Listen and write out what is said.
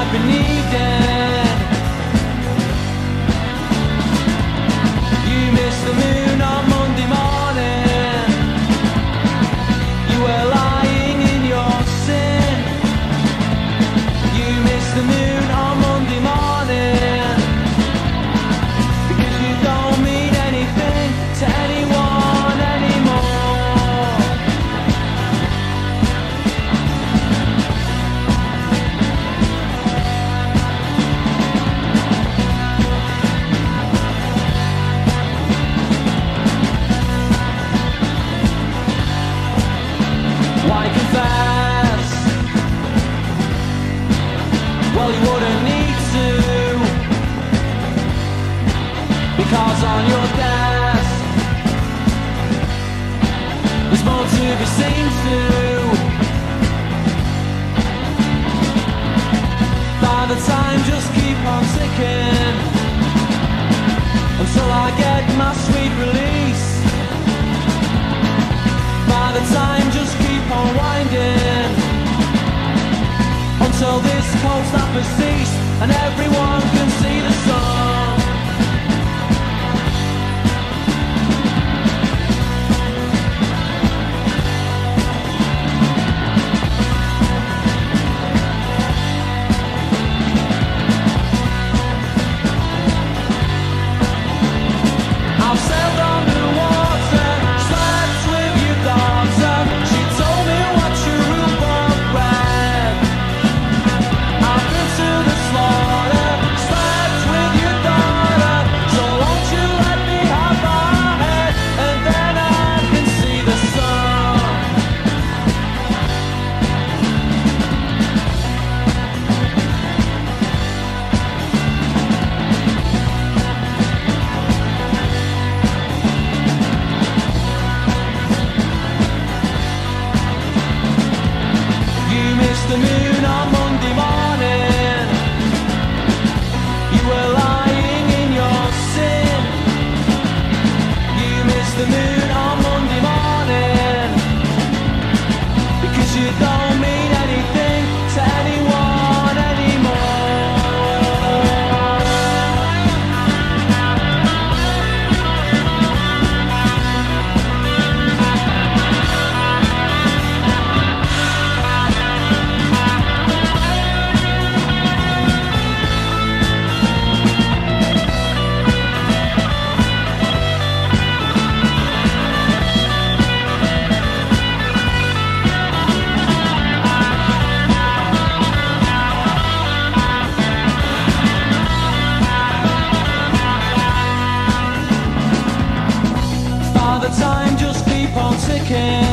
What you By the time just keep on ticking Until I get my sweet release. By the time just keep on winding Until this cold snap has ceased And everyone can see the sun Moon on Monday morning. You were lying in your sin. You missed the moon can